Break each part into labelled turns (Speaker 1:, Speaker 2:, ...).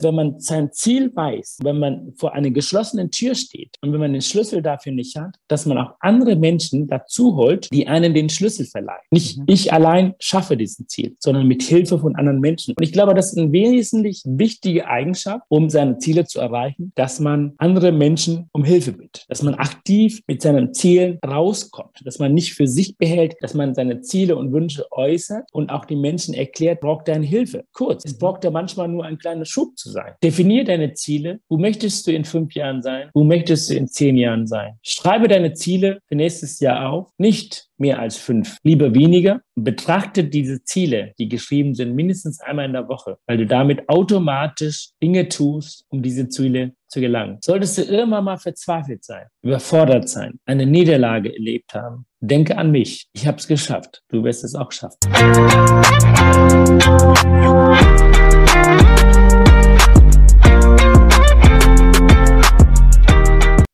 Speaker 1: wenn man sein Ziel weiß, wenn man vor einer geschlossenen Tür steht und wenn man den Schlüssel dafür nicht hat, dass man auch andere Menschen dazu holt, die einen den Schlüssel verleihen. Nicht mhm. ich allein schaffe diesen Ziel, sondern mit Hilfe von anderen Menschen. Und ich glaube, das ist eine wesentlich wichtige Eigenschaft, um seine Ziele zu erreichen, dass man andere Menschen um Hilfe bittet, dass man aktiv mit seinen Zielen rauskommt, dass man nicht für sich behält, dass man seine Ziele und Wünsche äußert und auch die Menschen erklärt, braucht deine Hilfe. Kurz, es mhm. braucht ja manchmal nur ein kleiner Schub zu sein. Definier deine Ziele. Wo möchtest du in fünf Jahren sein? Wo möchtest du in zehn Jahren sein? Schreibe deine Ziele für nächstes Jahr auf. Nicht mehr als fünf, lieber weniger. Betrachte diese Ziele, die geschrieben sind, mindestens einmal in der Woche, weil du damit automatisch Dinge tust, um diese Ziele zu gelangen. Solltest du irgendwann mal verzweifelt sein, überfordert sein, eine Niederlage erlebt haben, denke an mich. Ich habe es geschafft. Du wirst es auch schaffen.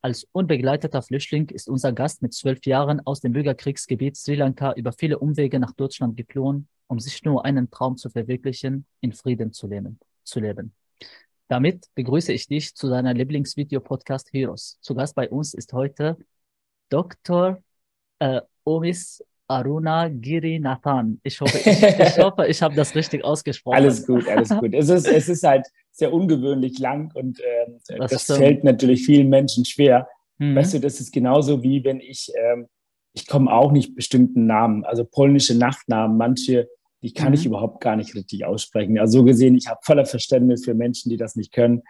Speaker 2: Als unbegleiteter Flüchtling ist unser Gast mit zwölf Jahren aus dem Bürgerkriegsgebiet Sri Lanka über viele Umwege nach Deutschland geflohen, um sich nur einen Traum zu verwirklichen, in Frieden zu leben. Zu leben. Damit begrüße ich dich zu deiner Lieblingsvideo-Podcast Heroes. Zu Gast bei uns ist heute Dr. Äh, Omis Aruna Girinathan. Ich hoffe, ich, ich, hoffe, ich habe das richtig ausgesprochen.
Speaker 1: Alles gut, alles gut. Es ist, es ist halt sehr ungewöhnlich lang und äh, das, das fällt natürlich vielen Menschen schwer. Mhm. Weißt du, das ist genauso wie wenn ich, ähm, ich komme auch nicht bestimmten Namen, also polnische Nachnamen, manche, die kann mhm. ich überhaupt gar nicht richtig aussprechen. Also so gesehen, ich habe voller Verständnis für Menschen, die das nicht können.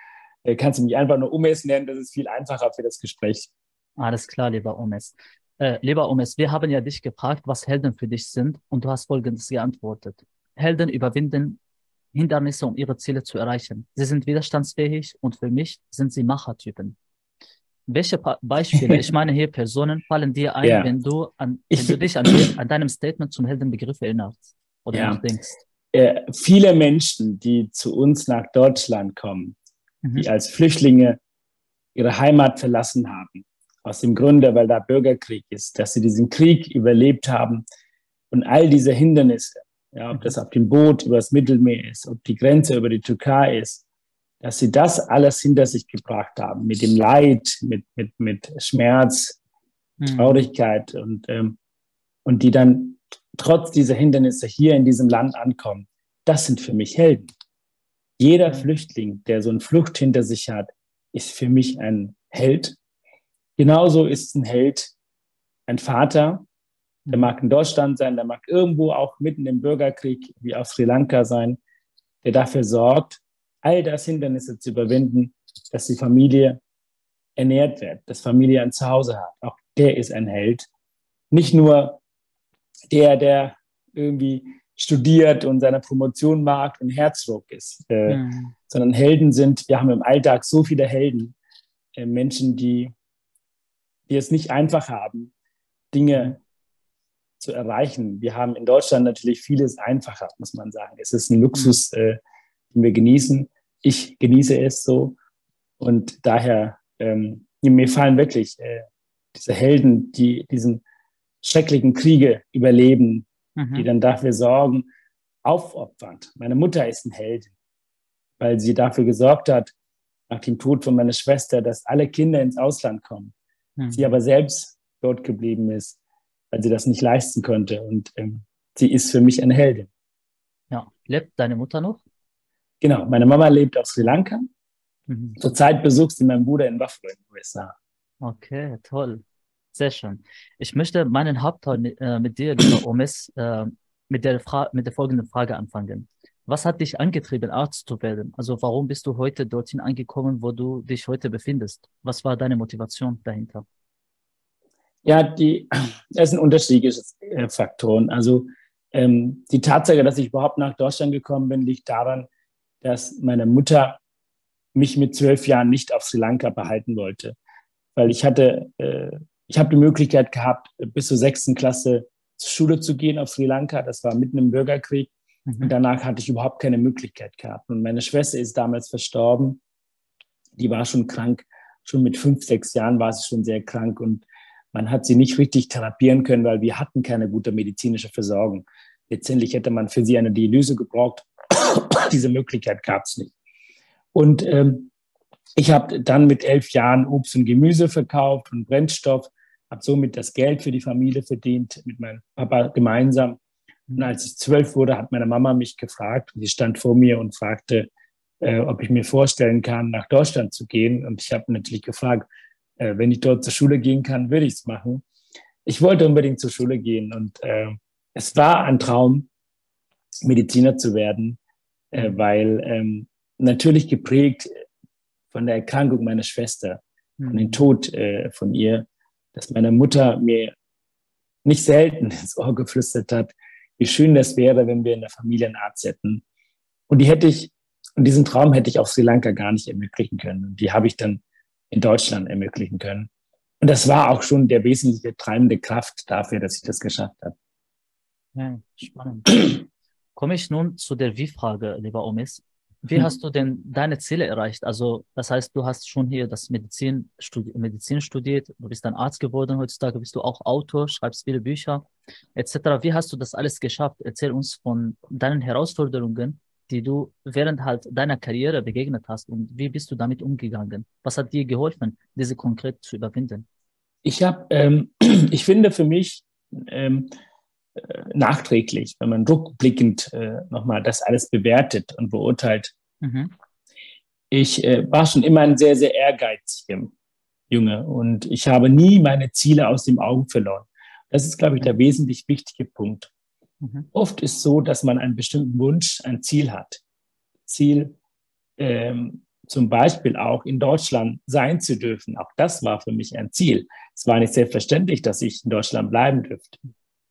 Speaker 1: Äh, kannst du mich einfach nur Umes nennen, das ist viel einfacher für das Gespräch.
Speaker 2: Alles klar, lieber Umes. Äh, lieber Umes, wir haben ja dich gefragt, was Helden für dich sind und du hast Folgendes geantwortet. Helden überwinden Hindernisse, um ihre Ziele zu erreichen. Sie sind widerstandsfähig und für mich sind sie Machertypen. Welche pa Beispiele, ich meine hier Personen, fallen dir ein, ja. wenn du, an, wenn du dich an, an, deinem Statement zum Heldenbegriff erinnerst oder ja. denkst?
Speaker 1: Äh, viele Menschen, die zu uns nach Deutschland kommen, mhm. die als Flüchtlinge ihre Heimat verlassen haben, aus dem Grunde, weil da Bürgerkrieg ist, dass sie diesen Krieg überlebt haben und all diese Hindernisse, ja, ob das auf dem Boot über das Mittelmeer ist, ob die Grenze über die Türkei ist, dass sie das alles hinter sich gebracht haben, mit dem Leid, mit, mit, mit Schmerz, mhm. Traurigkeit und, ähm, und die dann trotz dieser Hindernisse hier in diesem Land ankommen. Das sind für mich Helden. Jeder mhm. Flüchtling, der so eine Flucht hinter sich hat, ist für mich ein Held. Genauso ist ein Held ein Vater, der mag in Deutschland sein, der mag irgendwo auch mitten im Bürgerkrieg wie auf Sri Lanka sein, der dafür sorgt, all das Hindernisse zu überwinden, dass die Familie ernährt wird, dass Familie ein Zuhause hat. Auch der ist ein Held. Nicht nur der, der irgendwie studiert und seine Promotion mag und Herzdruck ist, äh, mhm. sondern Helden sind, wir haben im Alltag so viele Helden, äh, Menschen, die, die es nicht einfach haben, Dinge zu erreichen. Wir haben in Deutschland natürlich vieles einfacher, muss man sagen. Es ist ein Luxus, mhm. äh, den wir genießen. Ich genieße es so. Und daher, ähm, mir fallen wirklich äh, diese Helden, die diesen schrecklichen Kriege überleben, mhm. die dann dafür sorgen, aufopfernd. Meine Mutter ist ein Held, weil sie dafür gesorgt hat, nach dem Tod von meiner Schwester, dass alle Kinder ins Ausland kommen. Mhm. Sie aber selbst dort geblieben ist weil sie das nicht leisten konnte. Und ähm, sie ist für mich eine Heldin.
Speaker 2: Ja, lebt deine Mutter noch?
Speaker 1: Genau, meine Mama lebt auf Sri Lanka. Mhm. Zurzeit besucht sie meinen Bruder in Buffalo in den USA.
Speaker 2: Okay, toll. Sehr schön. Ich möchte meinen Hauptteil äh, mit dir, lieber Omes, äh, mit, der mit der folgenden Frage anfangen. Was hat dich angetrieben, Arzt zu werden? Also warum bist du heute dorthin angekommen, wo du dich heute befindest? Was war deine Motivation dahinter?
Speaker 1: Ja, die, das sind unterschiedliche äh, Faktoren. Also ähm, die Tatsache, dass ich überhaupt nach Deutschland gekommen bin, liegt daran, dass meine Mutter mich mit zwölf Jahren nicht auf Sri Lanka behalten wollte. Weil ich hatte, äh, ich habe die Möglichkeit gehabt, bis zur sechsten Klasse zur Schule zu gehen auf Sri Lanka. Das war mitten im Bürgerkrieg. Mhm. Und danach hatte ich überhaupt keine Möglichkeit gehabt. Und meine Schwester ist damals verstorben. Die war schon krank. Schon mit fünf, sechs Jahren war sie schon sehr krank. Und man hat sie nicht richtig therapieren können, weil wir hatten keine gute medizinische Versorgung. Letztendlich hätte man für sie eine Dialyse gebraucht. Diese Möglichkeit gab es nicht. Und ähm, ich habe dann mit elf Jahren Obst und Gemüse verkauft und Brennstoff, habe somit das Geld für die Familie verdient, mit meinem Papa gemeinsam. Und als ich zwölf wurde, hat meine Mama mich gefragt, und sie stand vor mir und fragte, äh, ob ich mir vorstellen kann, nach Deutschland zu gehen. Und ich habe natürlich gefragt, äh, wenn ich dort zur Schule gehen kann, würde ich es machen. Ich wollte unbedingt zur Schule gehen und äh, es war ein Traum, Mediziner zu werden, äh, weil ähm, natürlich geprägt von der Erkrankung meiner Schwester, von dem mhm. Tod äh, von ihr, dass meine Mutter mir nicht selten ins Ohr geflüstert hat, wie schön das wäre, wenn wir in der Familie einen Arzt hätten. Und die hätte ich, und diesen Traum hätte ich auf Sri Lanka gar nicht ermöglichen können. Und die habe ich dann in Deutschland ermöglichen können. Und das war auch schon der wesentliche treibende Kraft dafür, dass ich das geschafft habe.
Speaker 2: Ja, spannend. Komme ich nun zu der Wie-Frage, lieber Omis. Wie hm. hast du denn deine Ziele erreicht? Also, das heißt, du hast schon hier das Medizin, studi Medizin studiert, du bist dann Arzt geworden, heutzutage bist du auch Autor, schreibst viele Bücher, etc. Wie hast du das alles geschafft? Erzähl uns von deinen Herausforderungen, die du während halt deiner Karriere begegnet hast und wie bist du damit umgegangen? Was hat dir geholfen, diese konkret zu überwinden?
Speaker 1: Ich habe, ähm, ich finde für mich, ähm, äh, nachträglich, wenn man rückblickend äh, nochmal das alles bewertet und beurteilt. Mhm. Ich äh, war schon immer ein sehr, sehr ehrgeiziger Junge und ich habe nie meine Ziele aus dem Augen verloren. Das ist, glaube ich, der wesentlich wichtige Punkt. Mhm. Oft ist so, dass man einen bestimmten Wunsch, ein Ziel hat. Ziel, ähm, zum Beispiel auch in Deutschland sein zu dürfen. Auch das war für mich ein Ziel. Es war nicht selbstverständlich, dass ich in Deutschland bleiben dürfte.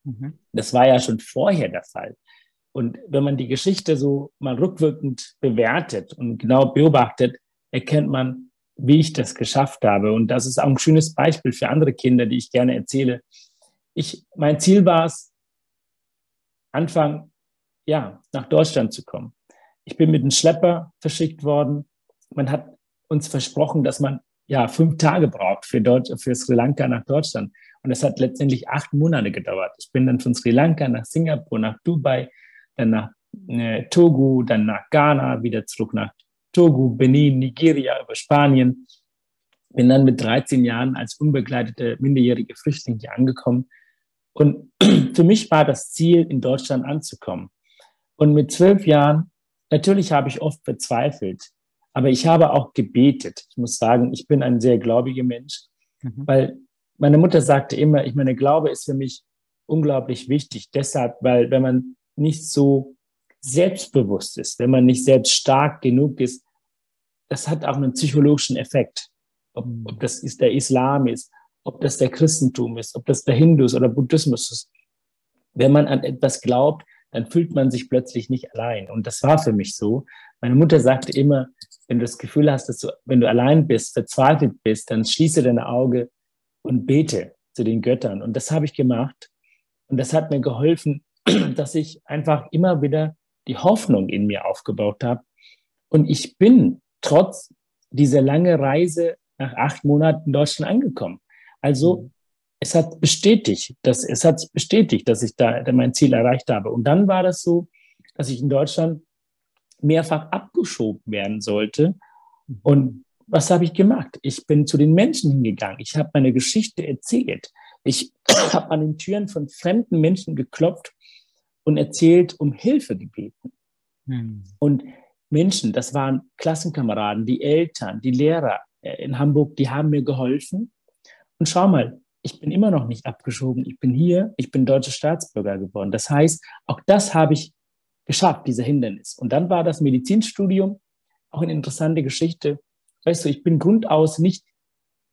Speaker 1: Mhm. Das war ja schon vorher der Fall. Und wenn man die Geschichte so mal rückwirkend bewertet und genau beobachtet, erkennt man, wie ich das geschafft habe. Und das ist auch ein schönes Beispiel für andere Kinder, die ich gerne erzähle. Ich, mein Ziel war es, Anfang, ja, nach Deutschland zu kommen. Ich bin mit einem Schlepper verschickt worden. Man hat uns versprochen, dass man ja fünf Tage braucht für, Deutsch, für Sri Lanka nach Deutschland. Und es hat letztendlich acht Monate gedauert. Ich bin dann von Sri Lanka nach Singapur, nach Dubai, dann nach äh, Togo, dann nach Ghana, wieder zurück nach Togo, Benin, Nigeria, über Spanien. Bin dann mit 13 Jahren als unbegleitete minderjährige Flüchtling hier angekommen. Und für mich war das Ziel, in Deutschland anzukommen. Und mit zwölf Jahren, natürlich habe ich oft verzweifelt, aber ich habe auch gebetet. Ich muss sagen, ich bin ein sehr gläubiger Mensch, mhm. weil meine Mutter sagte immer, ich meine, Glaube ist für mich unglaublich wichtig. Deshalb, weil wenn man nicht so selbstbewusst ist, wenn man nicht selbst stark genug ist, das hat auch einen psychologischen Effekt. Ob, ob das ist der Islam ist, ob das der Christentum ist, ob das der Hindus oder Buddhismus ist. Wenn man an etwas glaubt, dann fühlt man sich plötzlich nicht allein. Und das war für mich so. Meine Mutter sagte immer, wenn du das Gefühl hast, dass du, wenn du allein bist, verzweifelt bist, dann schließe deine Augen und bete zu den Göttern. Und das habe ich gemacht. Und das hat mir geholfen, dass ich einfach immer wieder die Hoffnung in mir aufgebaut habe. Und ich bin trotz dieser langen Reise nach acht Monaten in Deutschland angekommen. Also mhm. es hat bestätigt, dass es hat bestätigt, dass ich da mein Ziel erreicht habe. Und dann war das so, dass ich in Deutschland mehrfach abgeschoben werden sollte. Mhm. Und was habe ich gemacht? Ich bin zu den Menschen hingegangen. Ich habe meine Geschichte erzählt. Ich habe an den Türen von fremden Menschen geklopft und erzählt, um Hilfe gebeten. Hm. Und Menschen, das waren Klassenkameraden, die Eltern, die Lehrer äh, in Hamburg, die haben mir geholfen. Und schau mal, ich bin immer noch nicht abgeschoben. Ich bin hier, ich bin deutscher Staatsbürger geworden. Das heißt, auch das habe ich geschafft, dieser Hindernis. Und dann war das Medizinstudium auch eine interessante Geschichte weißt du, ich bin grundaus nicht,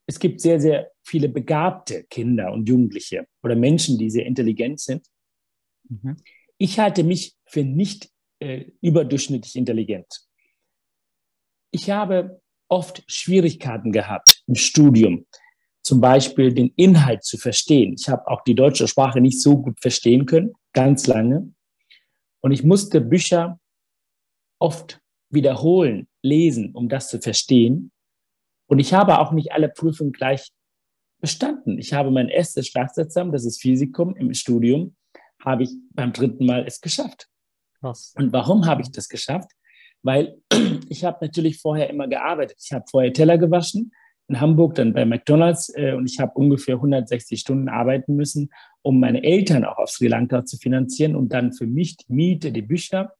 Speaker 1: es gibt sehr, sehr viele begabte Kinder und Jugendliche oder Menschen, die sehr intelligent sind. Mhm. Ich halte mich für nicht äh, überdurchschnittlich intelligent. Ich habe oft Schwierigkeiten gehabt im Studium, zum Beispiel den Inhalt zu verstehen. Ich habe auch die deutsche Sprache nicht so gut verstehen können, ganz lange. Und ich musste Bücher oft wiederholen, lesen, um das zu verstehen. Und ich habe auch nicht alle Prüfungen gleich bestanden. Ich habe mein erstes Staatsexamen, das ist Physikum im Studium, habe ich beim dritten Mal es geschafft. Was? Und warum habe ich das geschafft? weil ich habe natürlich vorher immer gearbeitet. Ich habe vorher Teller gewaschen in Hamburg, dann bei McDonald's äh, und ich habe ungefähr 160 Stunden arbeiten müssen, um meine Eltern auch auf Sri Lanka zu finanzieren und dann für mich die Miete, die Bücher.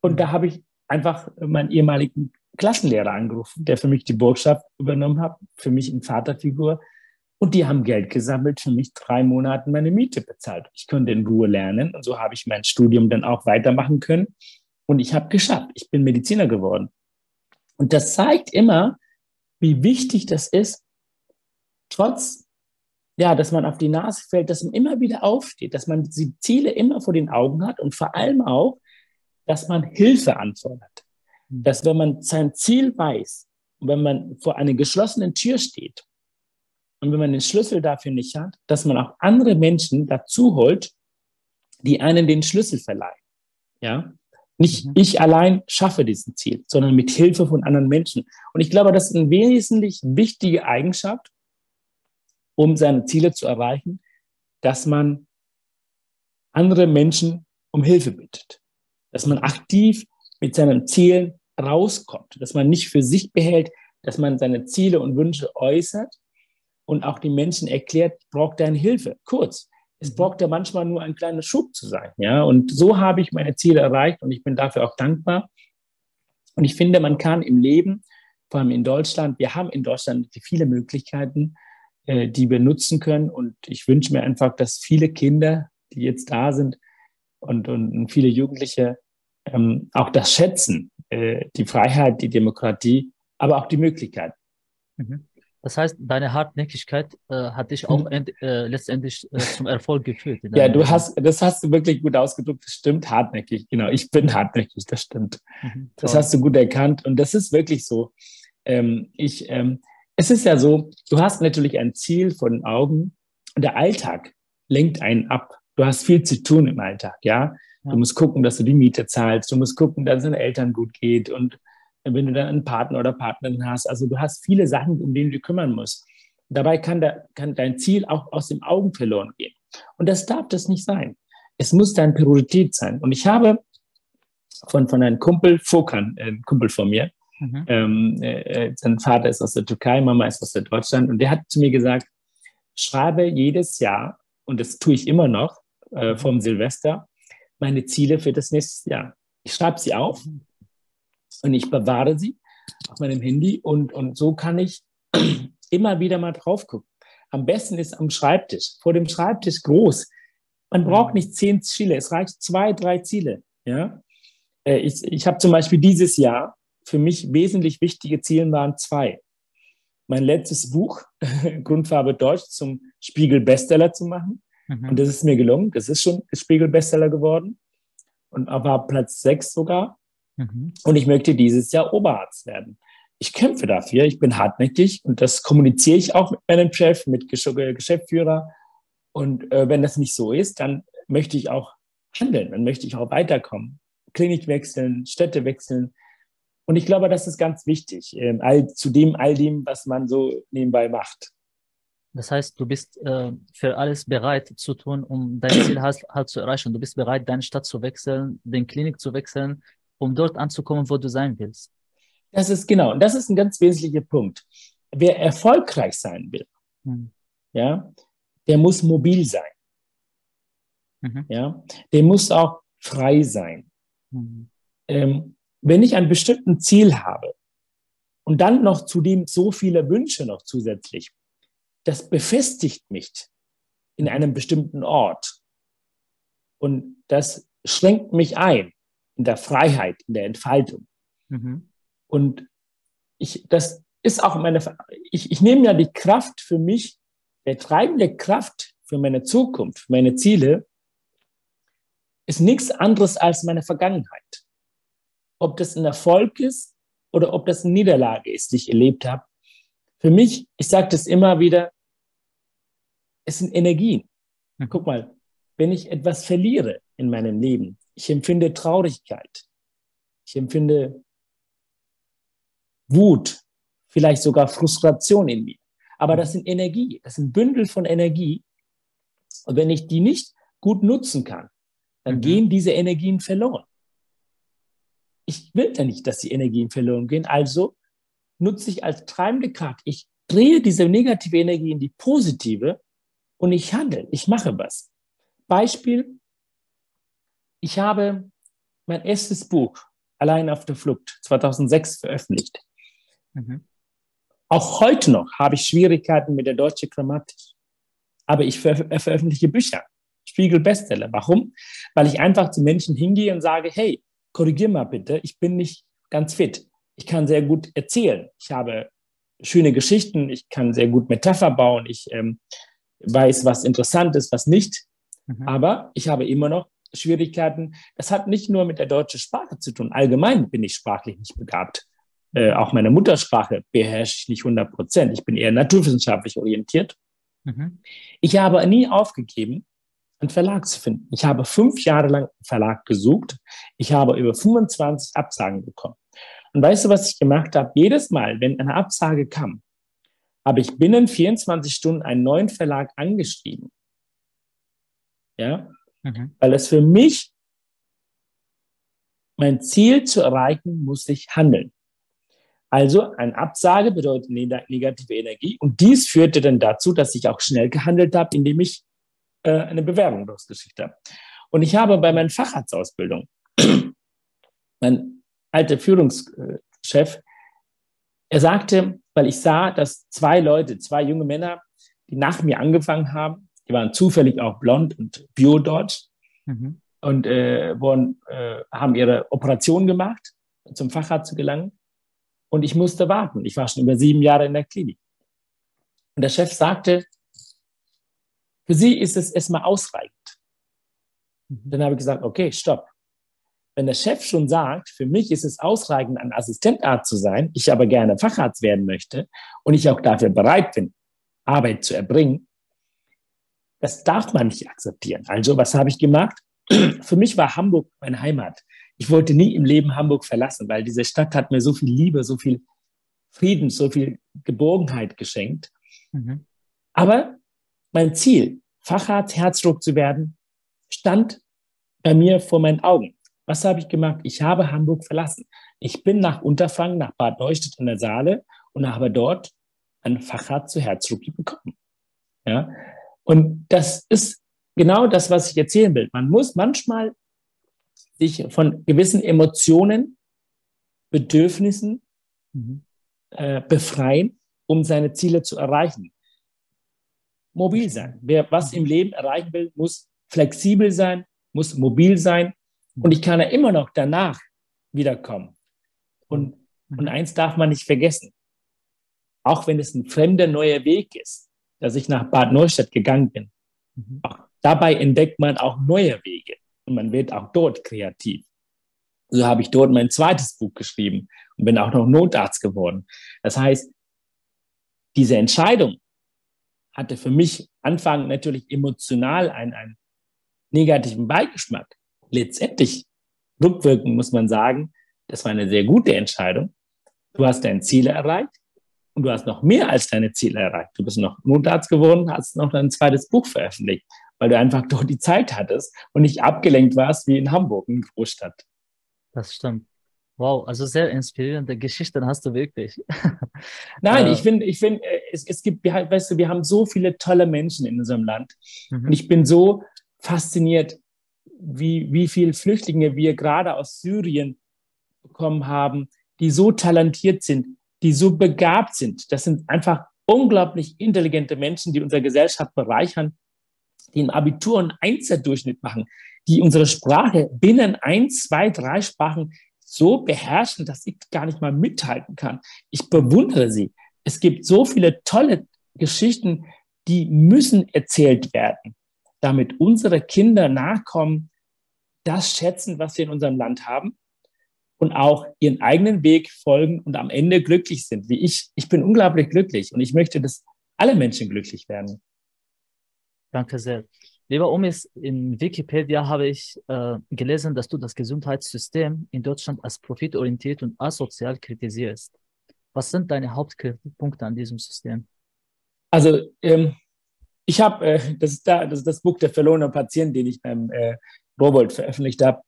Speaker 1: Und da habe ich einfach meinen ehemaligen Klassenlehrer angerufen, der für mich die Botschaft übernommen hat, für mich eine Vaterfigur. Und die haben Geld gesammelt, für mich drei Monate meine Miete bezahlt. Ich konnte in Ruhe lernen und so habe ich mein Studium dann auch weitermachen können. Und ich habe geschafft. Ich bin Mediziner geworden. Und das zeigt immer, wie wichtig das ist, trotz, ja, dass man auf die Nase fällt, dass man immer wieder aufsteht, dass man die Ziele immer vor den Augen hat und vor allem auch, dass man Hilfe anfordert. Mhm. Dass wenn man sein Ziel weiß wenn man vor einer geschlossenen Tür steht und wenn man den Schlüssel dafür nicht hat, dass man auch andere Menschen dazu holt, die einen den Schlüssel verleihen. Ja, nicht mhm. ich allein schaffe diesen Ziel, sondern mit Hilfe von anderen Menschen. Und ich glaube, das ist eine wesentlich wichtige Eigenschaft, um seine Ziele zu erreichen, dass man andere Menschen um Hilfe bittet, dass man aktiv mit seinen Zielen rauskommt, dass man nicht für sich behält, dass man seine Ziele und Wünsche äußert und auch die Menschen erklärt, braucht deine Hilfe. Kurz, es mhm. braucht ja manchmal nur ein kleiner Schub zu sein. Ja, und so habe ich meine Ziele erreicht und ich bin dafür auch dankbar. Und ich finde, man kann im Leben, vor allem in Deutschland, wir haben in Deutschland viele Möglichkeiten, äh, die wir nutzen können. Und ich wünsche mir einfach, dass viele Kinder, die jetzt da sind und, und viele Jugendliche ähm, auch das schätzen, äh, die Freiheit, die Demokratie, aber auch die Möglichkeit.
Speaker 2: Mhm. Das heißt, deine Hartnäckigkeit äh, hat dich auch mhm. end, äh, letztendlich äh, zum Erfolg geführt.
Speaker 1: Ja, du hast, das hast du wirklich gut ausgedrückt. Das stimmt, hartnäckig. Genau, ich bin hartnäckig, das stimmt. Mhm, das hast du gut erkannt und das ist wirklich so. Ähm, ich, ähm, es ist ja so, du hast natürlich ein Ziel vor den Augen und der Alltag lenkt einen ab. Du hast viel zu tun im Alltag, ja. Du musst gucken, dass du die Miete zahlst. Du musst gucken, dass es den Eltern gut geht und wenn du dann einen Partner oder Partnerin hast. Also du hast viele Sachen, um die du dich kümmern musst. Dabei kann, da, kann dein Ziel auch aus den Augen verloren gehen. Und das darf das nicht sein. Es muss deine Priorität sein. Und ich habe von, von einem Kumpel, Fokan, äh, ein Kumpel von mir, mhm. ähm, äh, sein Vater ist aus der Türkei, Mama ist aus Deutschland, und der hat zu mir gesagt, schreibe jedes Jahr, und das tue ich immer noch, äh, mhm. vom Silvester, meine Ziele für das nächste Jahr. Ich schreibe sie auf und ich bewahre sie auf meinem Handy und, und so kann ich immer wieder mal drauf gucken. Am besten ist am Schreibtisch, vor dem Schreibtisch groß. Man braucht mhm. nicht zehn Ziele, es reicht zwei, drei Ziele. Ja? Äh, ich, ich habe zum Beispiel dieses Jahr, für mich wesentlich wichtige Ziele waren zwei. Mein letztes Buch, Grundfarbe Deutsch, zum Spiegel Bestseller zu machen. Mhm. Und das ist mir gelungen. Das ist schon Spiegel Bestseller geworden. Und war Platz sechs sogar. Mhm. Und ich möchte dieses Jahr Oberarzt werden. Ich kämpfe dafür, ich bin hartnäckig und das kommuniziere ich auch mit meinem Chef, mit Geschäftsführer. Und äh, wenn das nicht so ist, dann möchte ich auch handeln, dann möchte ich auch weiterkommen. Klinik wechseln, Städte wechseln. Und ich glaube, das ist ganz wichtig, äh, all, zu dem, all dem, was man so nebenbei macht.
Speaker 2: Das heißt, du bist äh, für alles bereit zu tun, um dein Ziel halt, halt zu erreichen. Du bist bereit, deine Stadt zu wechseln, den Klinik zu wechseln, um dort anzukommen, wo du sein willst.
Speaker 1: Das ist genau, und das ist ein ganz wesentlicher Punkt. Wer erfolgreich sein will, mhm. ja, der muss mobil sein. Mhm. Ja, der muss auch frei sein. Mhm. Ähm, wenn ich ein bestimmtes Ziel habe und dann noch zudem so viele Wünsche noch zusätzlich, das befestigt mich in einem bestimmten Ort. Und das schränkt mich ein in der Freiheit, in der Entfaltung. Mhm. Und ich, das ist auch meine, ich, ich nehme ja die Kraft für mich, der treibende Kraft für meine Zukunft, für meine Ziele, ist nichts anderes als meine Vergangenheit. Ob das ein Erfolg ist oder ob das eine Niederlage ist, die ich erlebt habe. Für mich, ich sage das immer wieder, es sind Energien. Mhm. Guck mal, wenn ich etwas verliere in meinem Leben, ich empfinde Traurigkeit. Ich empfinde Wut, vielleicht sogar Frustration in mir. Aber das sind Energie, das sind Bündel von Energie. Und wenn ich die nicht gut nutzen kann, dann mhm. gehen diese Energien verloren. ich will ja nicht, dass die Energien verloren gehen. Also nutze ich als treibende Kraft. Ich drehe diese negative Energie in die positive und ich handle, ich mache was. Beispiel, ich habe mein erstes Buch, Allein auf der Flucht, 2006 veröffentlicht. Mhm. Auch heute noch habe ich Schwierigkeiten mit der deutschen Grammatik. Aber ich ver veröffentliche Bücher. Spiegel Bestseller. Warum? Weil ich einfach zu Menschen hingehe und sage, hey, korrigier mal bitte, ich bin nicht ganz fit. Ich kann sehr gut erzählen. Ich habe schöne Geschichten, ich kann sehr gut Metapher bauen, ich ähm, weiß, was interessant ist, was nicht. Mhm. Aber ich habe immer noch Schwierigkeiten. Das hat nicht nur mit der deutschen Sprache zu tun. Allgemein bin ich sprachlich nicht begabt. Äh, auch meine Muttersprache beherrsche ich nicht 100 Prozent. Ich bin eher naturwissenschaftlich orientiert. Mhm. Ich habe nie aufgegeben, einen Verlag zu finden. Ich habe fünf Jahre lang einen Verlag gesucht. Ich habe über 25 Absagen bekommen. Und weißt du, was ich gemacht habe? Jedes Mal, wenn eine Absage kam, habe ich binnen 24 Stunden einen neuen Verlag angeschrieben. Ja, mhm. weil es für mich mein Ziel zu erreichen, muss ich handeln. Also eine Absage bedeutet negative Energie und dies führte dann dazu, dass ich auch schnell gehandelt habe, indem ich äh, eine Bewerbung losgeschickt habe. Und ich habe bei meiner Facharztausbildung, mein alter Führungschef, er sagte, weil ich sah, dass zwei Leute, zwei junge Männer, die nach mir angefangen haben, die waren zufällig auch blond und bio-deutsch mhm. und äh, wurden, äh, haben ihre Operation gemacht, zum Facharzt zu gelangen. Und ich musste warten. Ich war schon über sieben Jahre in der Klinik. Und der Chef sagte, für Sie ist es erstmal ausreichend. Mhm. Dann habe ich gesagt, okay, stopp. Wenn der Chef schon sagt, für mich ist es ausreichend, ein Assistentarzt zu sein, ich aber gerne Facharzt werden möchte und ich auch dafür bereit bin, Arbeit zu erbringen, das darf man nicht akzeptieren. Also, was habe ich gemacht? Für mich war Hamburg meine Heimat. Ich wollte nie im Leben Hamburg verlassen, weil diese Stadt hat mir so viel Liebe, so viel Frieden, so viel Geborgenheit geschenkt. Mhm. Aber mein Ziel, Facharzt, Herzdruck zu werden, stand bei mir vor meinen Augen. Was habe ich gemacht? Ich habe Hamburg verlassen. Ich bin nach Unterfangen, nach Bad Neustadt an der Saale und habe dort einen Facharzt zu Herzdruck bekommen. Ja? Und das ist genau das, was ich erzählen will. Man muss manchmal sich von gewissen Emotionen, Bedürfnissen mhm. äh, befreien, um seine Ziele zu erreichen. Mobil sein. Wer was im Leben erreichen will, muss flexibel sein, muss mobil sein. Und ich kann ja immer noch danach wiederkommen. Und, mhm. und eins darf man nicht vergessen. Auch wenn es ein fremder neuer Weg ist, dass ich nach Bad Neustadt gegangen bin. Mhm. Auch dabei entdeckt man auch neue Wege und man wird auch dort kreativ. So habe ich dort mein zweites Buch geschrieben und bin auch noch Notarzt geworden. Das heißt, diese Entscheidung hatte für mich Anfang natürlich emotional einen, einen negativen Beigeschmack. Letztendlich, rückwirkend muss man sagen, das war eine sehr gute Entscheidung. Du hast deine Ziele erreicht und du hast noch mehr als deine Ziele erreicht. Du bist noch Notarzt geworden, hast noch dein zweites Buch veröffentlicht, weil du einfach dort die Zeit hattest und nicht abgelenkt warst wie in Hamburg, in Großstadt.
Speaker 2: Das stimmt. Wow, also sehr inspirierende Geschichten hast du wirklich.
Speaker 1: Nein, äh, ich finde, ich finde, äh, es, es gibt, weißt du, wir haben so viele tolle Menschen in unserem Land. Mhm. Und ich bin so fasziniert, wie, wie viele Flüchtlinge wir gerade aus Syrien bekommen haben, die so talentiert sind, die so begabt sind. Das sind einfach unglaublich intelligente Menschen, die unsere Gesellschaft bereichern, die im Abitur einen Einzeldurchschnitt machen, die unsere Sprache binnen ein, zwei, drei Sprachen so beherrschen, dass ich gar nicht mal mithalten kann. Ich bewundere sie. Es gibt so viele tolle Geschichten, die müssen erzählt werden, damit unsere Kinder nachkommen, das schätzen, was wir in unserem Land haben und auch ihren eigenen Weg folgen und am Ende glücklich sind, wie ich. Ich bin unglaublich glücklich und ich möchte, dass alle Menschen glücklich werden.
Speaker 2: Danke sehr. Lieber Omis, in Wikipedia habe ich äh, gelesen, dass du das Gesundheitssystem in Deutschland als profitorientiert und asozial kritisierst. Was sind deine Hauptkritikpunkte an diesem System?
Speaker 1: Also, ähm, ich habe, äh, das, ist da, das ist das Buch der verlorenen Patienten, den ich beim äh, Rowold veröffentlicht habe.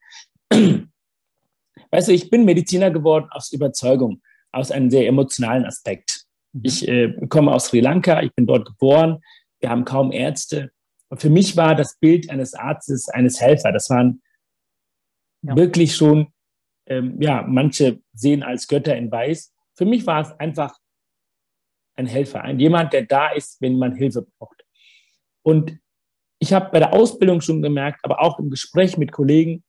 Speaker 1: Weißt du, ich bin Mediziner geworden aus Überzeugung, aus einem sehr emotionalen Aspekt. Mhm. Ich äh, komme aus Sri Lanka, ich bin dort geboren, wir haben kaum Ärzte. Und für mich war das Bild eines Arztes, eines Helfer, das waren ja. wirklich schon, ähm, ja, manche sehen als Götter in Weiß. Für mich war es einfach ein Helfer, ein jemand, der da ist, wenn man Hilfe braucht. Und ich habe bei der Ausbildung schon gemerkt, aber auch im Gespräch mit Kollegen,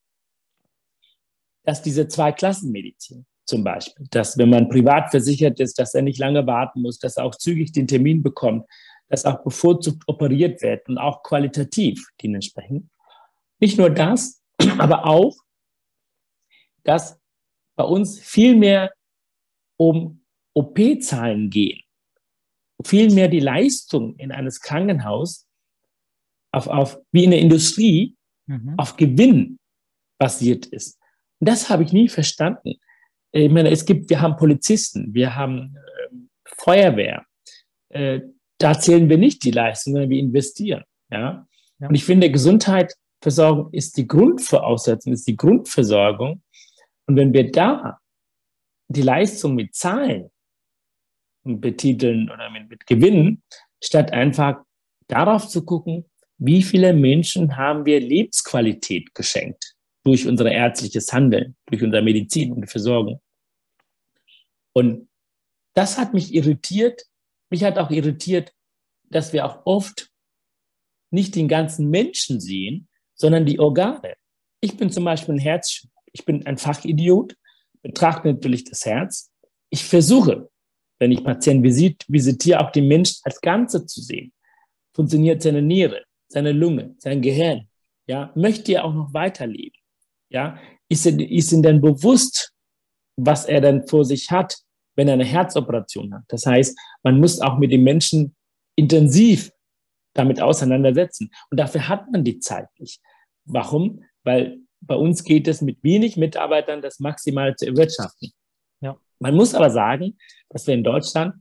Speaker 1: dass diese Zweiklassenmedizin zum Beispiel, dass wenn man privat versichert ist, dass er nicht lange warten muss, dass er auch zügig den Termin bekommt, dass auch bevorzugt operiert wird und auch qualitativ dementsprechend. Nicht nur das, aber auch, dass bei uns viel mehr um OP-Zahlen gehen, viel mehr die Leistung in eines Krankenhaus auf, auf wie in der Industrie mhm. auf Gewinn basiert ist. Und das habe ich nie verstanden. Ich meine, es gibt, wir haben Polizisten, wir haben äh, Feuerwehr. Äh, da zählen wir nicht die Leistung, sondern wir investieren. Ja? ja. Und ich finde, Gesundheitsversorgung ist die Grundvoraussetzung, ist die Grundversorgung. Und wenn wir da die Leistung mit Zahlen betiteln oder mit, mit Gewinnen, statt einfach darauf zu gucken, wie viele Menschen haben wir Lebensqualität geschenkt durch unser ärztliches Handeln, durch unsere Medizin und Versorgung. Und das hat mich irritiert. Mich hat auch irritiert, dass wir auch oft nicht den ganzen Menschen sehen, sondern die Organe. Ich bin zum Beispiel ein Herz, ich bin ein Fachidiot, betrachte natürlich das Herz. Ich versuche, wenn ich Patienten visit, visitiere, auch den Menschen als Ganze zu sehen. Funktioniert seine Niere, seine Lunge, sein Gehirn? Ja, möchte er auch noch weiterleben? Ja, ist, er, ist ihm denn bewusst, was er dann vor sich hat, wenn er eine Herzoperation hat? Das heißt, man muss auch mit dem Menschen intensiv damit auseinandersetzen. Und dafür hat man die Zeit nicht. Warum? Weil bei uns geht es mit wenig Mitarbeitern, das maximal zu erwirtschaften. Ja. Man muss aber sagen, dass wir in Deutschland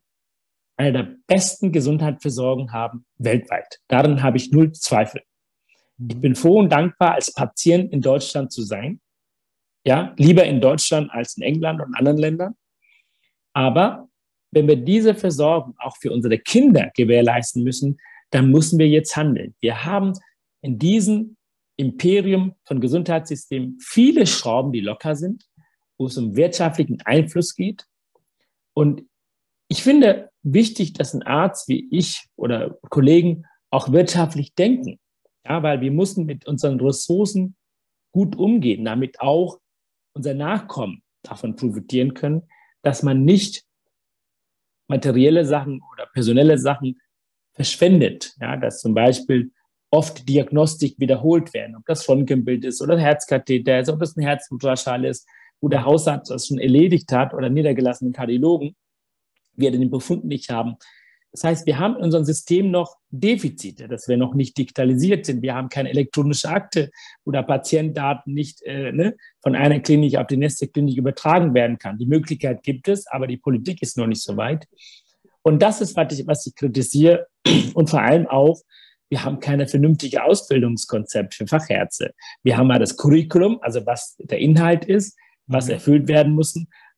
Speaker 1: eine der besten Gesundheitsversorgung haben weltweit. Darin habe ich null Zweifel. Ich bin froh und dankbar, als Patient in Deutschland zu sein. Ja, lieber in Deutschland als in England und anderen Ländern. Aber wenn wir diese Versorgung auch für unsere Kinder gewährleisten müssen, dann müssen wir jetzt handeln. Wir haben in diesem Imperium von Gesundheitssystemen viele Schrauben, die locker sind, wo es um wirtschaftlichen Einfluss geht. Und ich finde wichtig, dass ein Arzt wie ich oder Kollegen auch wirtschaftlich denken. Ja, weil wir müssen mit unseren Ressourcen gut umgehen, damit auch unser Nachkommen davon profitieren können, dass man nicht materielle Sachen oder personelle Sachen verschwendet. Ja, dass zum Beispiel oft Diagnostik wiederholt werden, ob das Röntgenbild ist oder Herzkatheter ist, ob es ein Herzultraschall ist, wo der Hausarzt das schon erledigt hat oder niedergelassenen Kardiologen wir den Befund nicht haben. Das heißt, wir haben in unserem System noch Defizite, dass wir noch nicht digitalisiert sind. Wir haben keine elektronische Akte, wo der Patientdaten nicht äh, ne, von einer Klinik auf die nächste Klinik übertragen werden kann. Die Möglichkeit gibt es, aber die Politik ist noch nicht so weit. Und das ist, was ich, was ich kritisiere. Und vor allem auch, wir haben keine vernünftige Ausbildungskonzept für Fachärzte. Wir haben mal das Curriculum, also was der Inhalt ist, was mhm. erfüllt werden muss.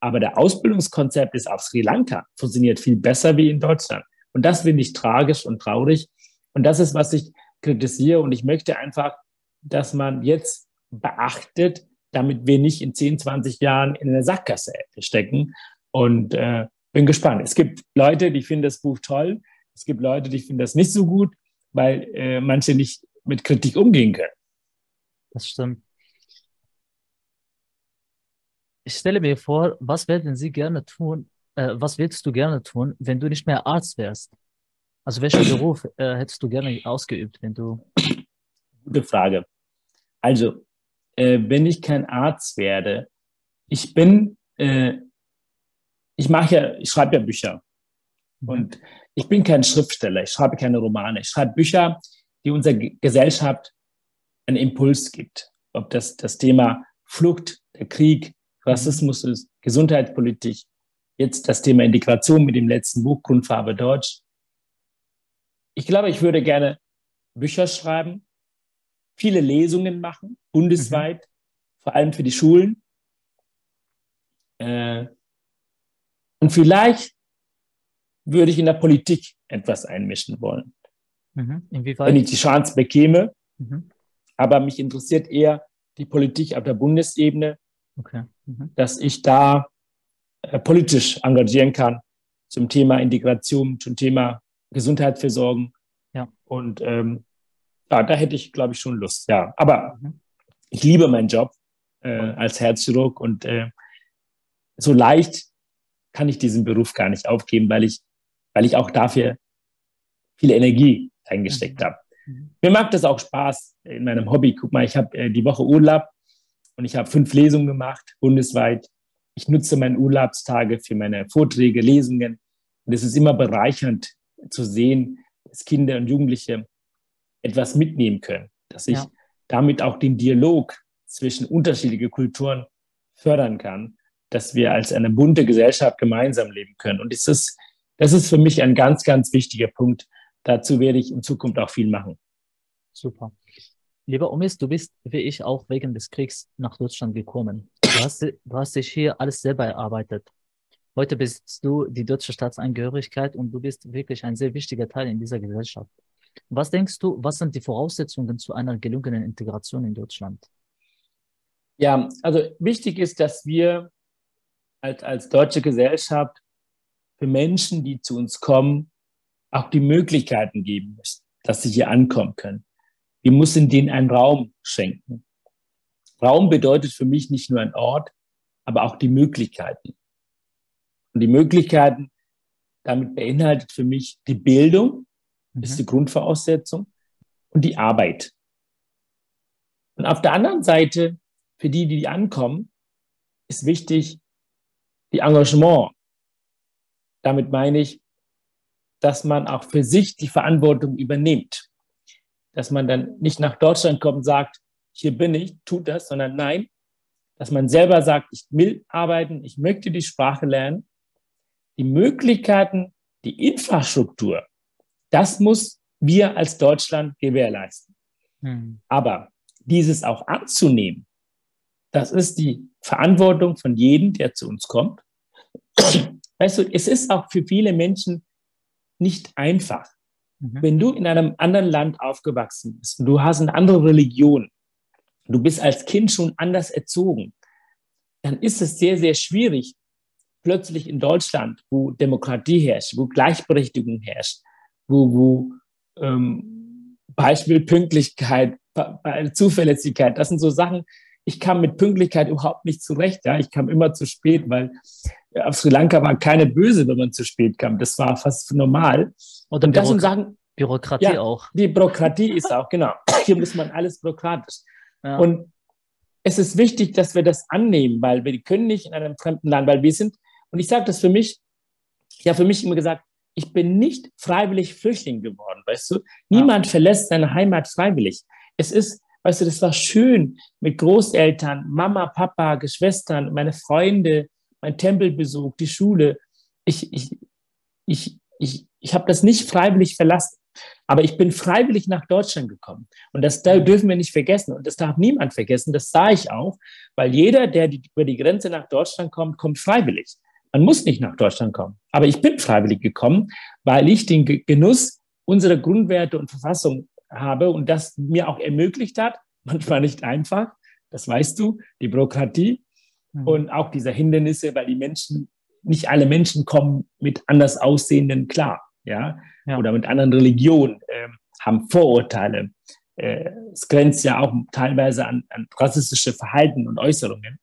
Speaker 1: Aber der Ausbildungskonzept ist auf Sri Lanka, funktioniert viel besser wie in Deutschland. Und das finde ich tragisch und traurig. Und das ist, was ich kritisiere. Und ich möchte einfach, dass man jetzt beachtet, damit wir nicht in 10, 20 Jahren in eine Sackgasse stecken. Und äh, bin gespannt. Es gibt Leute, die finden das Buch toll. Es gibt Leute, die finden das nicht so gut, weil äh, manche nicht mit Kritik umgehen können.
Speaker 2: Das stimmt. Ich stelle mir vor, was werden Sie gerne tun, äh, was willst du gerne tun, wenn du nicht mehr Arzt wärst? Also welchen Beruf äh, hättest du gerne ausgeübt, wenn du...
Speaker 1: Gute Frage. Also, äh, wenn ich kein Arzt werde, ich bin, äh, ich mache ja, ich schreibe ja Bücher. Mhm. Und ich bin kein Schriftsteller, ich schreibe keine Romane. Ich schreibe Bücher, die unserer Gesellschaft einen Impuls gibt. Ob das das Thema Flucht, der Krieg, Rassismus ist, Gesundheitspolitik, jetzt das Thema Integration mit dem letzten Buch Grundfarbe Deutsch. Ich glaube, ich würde gerne Bücher schreiben, viele Lesungen machen, bundesweit, mhm. vor allem für die Schulen. Äh, und vielleicht würde ich in der Politik etwas einmischen wollen. Mhm. Wenn ich die Chance bekäme. Mhm. Aber mich interessiert eher die Politik auf der Bundesebene, okay. Mhm. dass ich da äh, politisch engagieren kann zum Thema Integration, zum Thema Gesundheitsversorgung. Ja. Und ähm, ja, da hätte ich, glaube ich, schon Lust. Ja, aber mhm. ich liebe meinen Job äh, als Herzchirurg und äh, so leicht kann ich diesen Beruf gar nicht aufgeben, weil ich, weil ich auch dafür viel Energie eingesteckt mhm. habe. Mhm. Mir macht das auch Spaß in meinem Hobby. Guck mal, ich habe äh, die Woche Urlaub und ich habe fünf Lesungen gemacht, bundesweit. Ich nutze meine Urlaubstage für meine Vorträge, Lesungen. Und es ist immer bereichernd zu sehen, dass Kinder und Jugendliche etwas mitnehmen können, dass ich ja. damit auch den Dialog zwischen unterschiedlichen Kulturen fördern kann, dass wir als eine bunte Gesellschaft gemeinsam leben können. Und das ist, das ist für mich ein ganz, ganz wichtiger Punkt. Dazu werde ich in Zukunft auch viel machen.
Speaker 2: Super. Lieber Omis, du bist wie ich auch wegen des Kriegs nach Deutschland gekommen. Du hast, du hast dich hier alles selber erarbeitet. Heute bist du die deutsche Staatsangehörigkeit und du bist wirklich ein sehr wichtiger Teil in dieser Gesellschaft. Was denkst du, was sind die Voraussetzungen zu einer gelungenen Integration in Deutschland?
Speaker 1: Ja, also wichtig ist, dass wir als, als deutsche Gesellschaft für Menschen, die zu uns kommen, auch die Möglichkeiten geben müssen, dass sie hier ankommen können. Wir müssen denen einen Raum schenken. Raum bedeutet für mich nicht nur ein Ort, aber auch die Möglichkeiten. Und die Möglichkeiten, damit beinhaltet für mich die Bildung, mhm. ist die Grundvoraussetzung, und die Arbeit. Und auf der anderen Seite, für die, die ankommen, ist wichtig die Engagement. Damit meine ich, dass man auch für sich die Verantwortung übernimmt dass man dann nicht nach Deutschland kommt und sagt, hier bin ich, tut das, sondern nein, dass man selber sagt, ich will arbeiten, ich möchte die Sprache lernen. Die Möglichkeiten, die Infrastruktur, das muss wir als Deutschland gewährleisten. Hm. Aber dieses auch anzunehmen, das ist die Verantwortung von jedem, der zu uns kommt. Weißt du, es ist auch für viele Menschen nicht einfach. Mhm. Wenn du in einem anderen Land aufgewachsen bist du hast eine andere Religion, du bist als Kind schon anders erzogen, dann ist es sehr, sehr schwierig, plötzlich in Deutschland, wo Demokratie herrscht, wo Gleichberechtigung herrscht, wo, wo ähm, Beispiel Pünktlichkeit, Zuverlässigkeit, das sind so Sachen, ich kam mit Pünktlichkeit überhaupt nicht zurecht. Ja, ich kam immer zu spät, weil auf Sri Lanka war keine böse, wenn man zu spät kam. Das war fast normal.
Speaker 2: Und das sind Sachen. Bürokratie ja, auch.
Speaker 1: Die Bürokratie ist auch, genau. Hier muss man alles bürokratisch. Ja. Und es ist wichtig, dass wir das annehmen, weil wir können nicht in einem fremden Land, weil wir sind, und ich sage das für mich, ich habe für mich immer gesagt, ich bin nicht freiwillig Flüchtling geworden, weißt du? Niemand ja. verlässt seine Heimat freiwillig. Es ist, weißt du, das war schön mit Großeltern, Mama, Papa, Geschwistern, meine Freunde, mein Tempelbesuch, die Schule. Ich, ich, ich, ich, ich habe das nicht freiwillig verlassen. Aber ich bin freiwillig nach Deutschland gekommen. Und das da dürfen wir nicht vergessen. Und das darf niemand vergessen. Das sah ich auch, weil jeder, der die, über die Grenze nach Deutschland kommt, kommt freiwillig. Man muss nicht nach Deutschland kommen. Aber ich bin freiwillig gekommen, weil ich den Genuss unserer Grundwerte und Verfassung habe und das mir auch ermöglicht hat, manchmal nicht einfach, das weißt du, die Bürokratie mhm. und auch diese Hindernisse, weil die Menschen nicht alle Menschen kommen mit anders aussehenden klar, ja, ja. oder mit anderen Religionen, äh, haben Vorurteile. Äh, es grenzt ja auch teilweise an, an rassistische Verhalten und Äußerungen.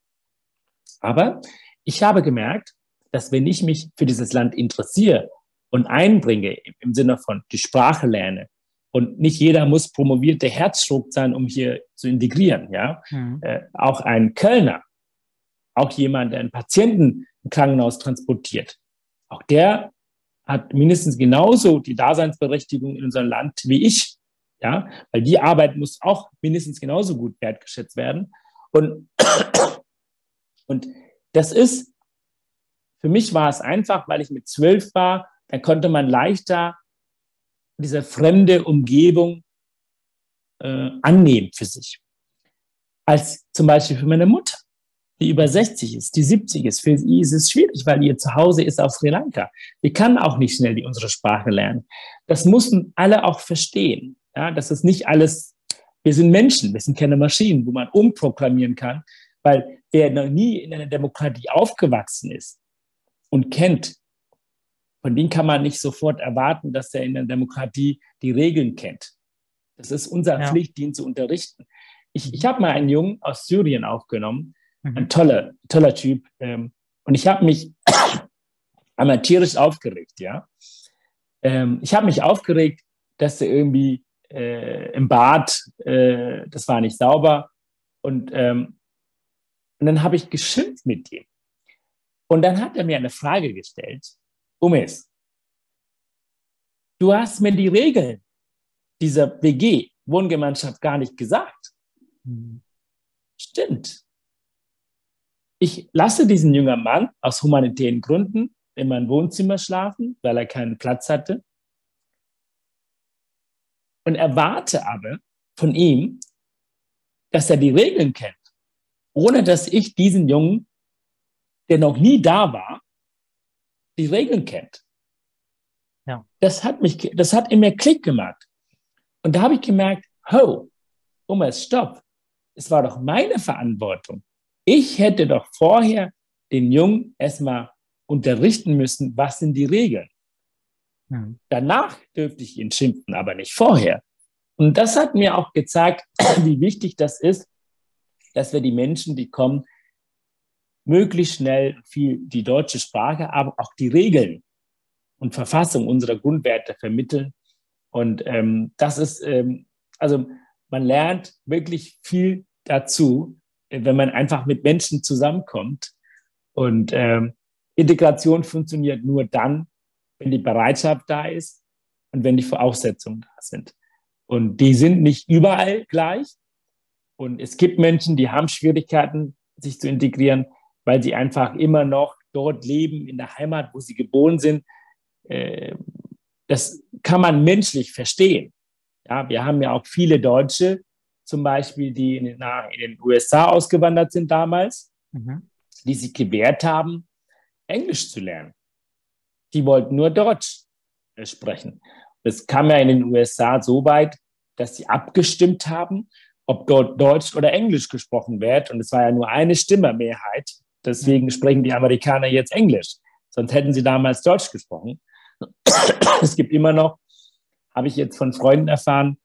Speaker 1: Aber ich habe gemerkt, dass wenn ich mich für dieses Land interessiere und einbringe, im Sinne von die Sprache lerne, und nicht jeder muss promovierte Herzchirurg sein, um hier zu integrieren. Ja, mhm. äh, auch ein Kölner, auch jemand, der einen Patienten im Krankenhaus transportiert. Auch der hat mindestens genauso die Daseinsberechtigung in unserem Land wie ich. Ja, weil die Arbeit muss auch mindestens genauso gut wertgeschätzt werden. Und, und das ist, für mich war es einfach, weil ich mit zwölf war, dann konnte man leichter diese fremde Umgebung äh, annehmen für sich. Als zum Beispiel für meine Mutter. die über 60 ist, die 70 ist. Für sie ist es schwierig, weil ihr Zuhause ist auf Sri Lanka. Die kann auch nicht schnell die unsere Sprache lernen. Das mussten alle auch verstehen. Ja, das ist nicht alles, wir sind Menschen, wir sind keine Maschinen, wo man umprogrammieren kann, weil wer noch nie in einer Demokratie aufgewachsen ist und kennt, von dem kann man nicht sofort erwarten, dass er in der Demokratie die Regeln kennt. Das ist unsere ja. Pflicht, ihn zu unterrichten. Ich, ich habe mal einen Jungen aus Syrien aufgenommen, mhm. ein toller, toller Typ. Ähm, und ich habe mich einmal tierisch aufgeregt, ja. Ähm, ich habe mich aufgeregt, dass er irgendwie äh, im Bad, äh, das war nicht sauber. Und, ähm, und dann habe ich geschimpft mit ihm. Und dann hat er mir eine Frage gestellt, Umes, du hast mir die Regeln dieser WG, Wohngemeinschaft, gar nicht gesagt. Mhm. Stimmt. Ich lasse diesen jungen Mann aus humanitären Gründen in mein Wohnzimmer schlafen, weil er keinen Platz hatte. Und erwarte aber von ihm, dass er die Regeln kennt, ohne dass ich diesen Jungen, der noch nie da war, die Regeln kennt. Ja. Das hat mich, das hat in mir Klick gemacht. Und da habe ich gemerkt, ho, Thomas, stopp. Es war doch meine Verantwortung. Ich hätte doch vorher den Jungen erstmal unterrichten müssen, was sind die Regeln. Mhm. Danach dürfte ich ihn schimpfen, aber nicht vorher. Und das hat mir auch gezeigt, wie wichtig das ist, dass wir die Menschen, die kommen, möglichst schnell viel die deutsche Sprache, aber auch die Regeln und Verfassung unserer Grundwerte vermitteln. Und ähm, das ist, ähm, also man lernt wirklich viel dazu, wenn man einfach mit Menschen zusammenkommt. Und ähm, Integration funktioniert nur dann, wenn die Bereitschaft da ist und wenn die Voraussetzungen da sind. Und die sind nicht überall gleich. Und es gibt Menschen, die haben Schwierigkeiten, sich zu integrieren weil sie einfach immer noch dort leben, in der Heimat, wo sie geboren sind. Äh, das kann man menschlich verstehen. Ja, wir haben ja auch viele Deutsche, zum Beispiel, die in, den USA ausgewandert sind damals, mhm. die sich gewehrt haben, Englisch zu lernen. Die wollten nur Deutsch äh, sprechen. Das kam ja in den USA so weit, dass sie abgestimmt haben, ob dort Deutsch oder Englisch gesprochen wird. Und es war ja nur eine Stimme Mehrheit Deswegen sprechen die Amerikaner jetzt Englisch. Sonst hätten sie damals Deutsch gesprochen. Es gibt immer noch, habe ich jetzt von Freunden erfahren,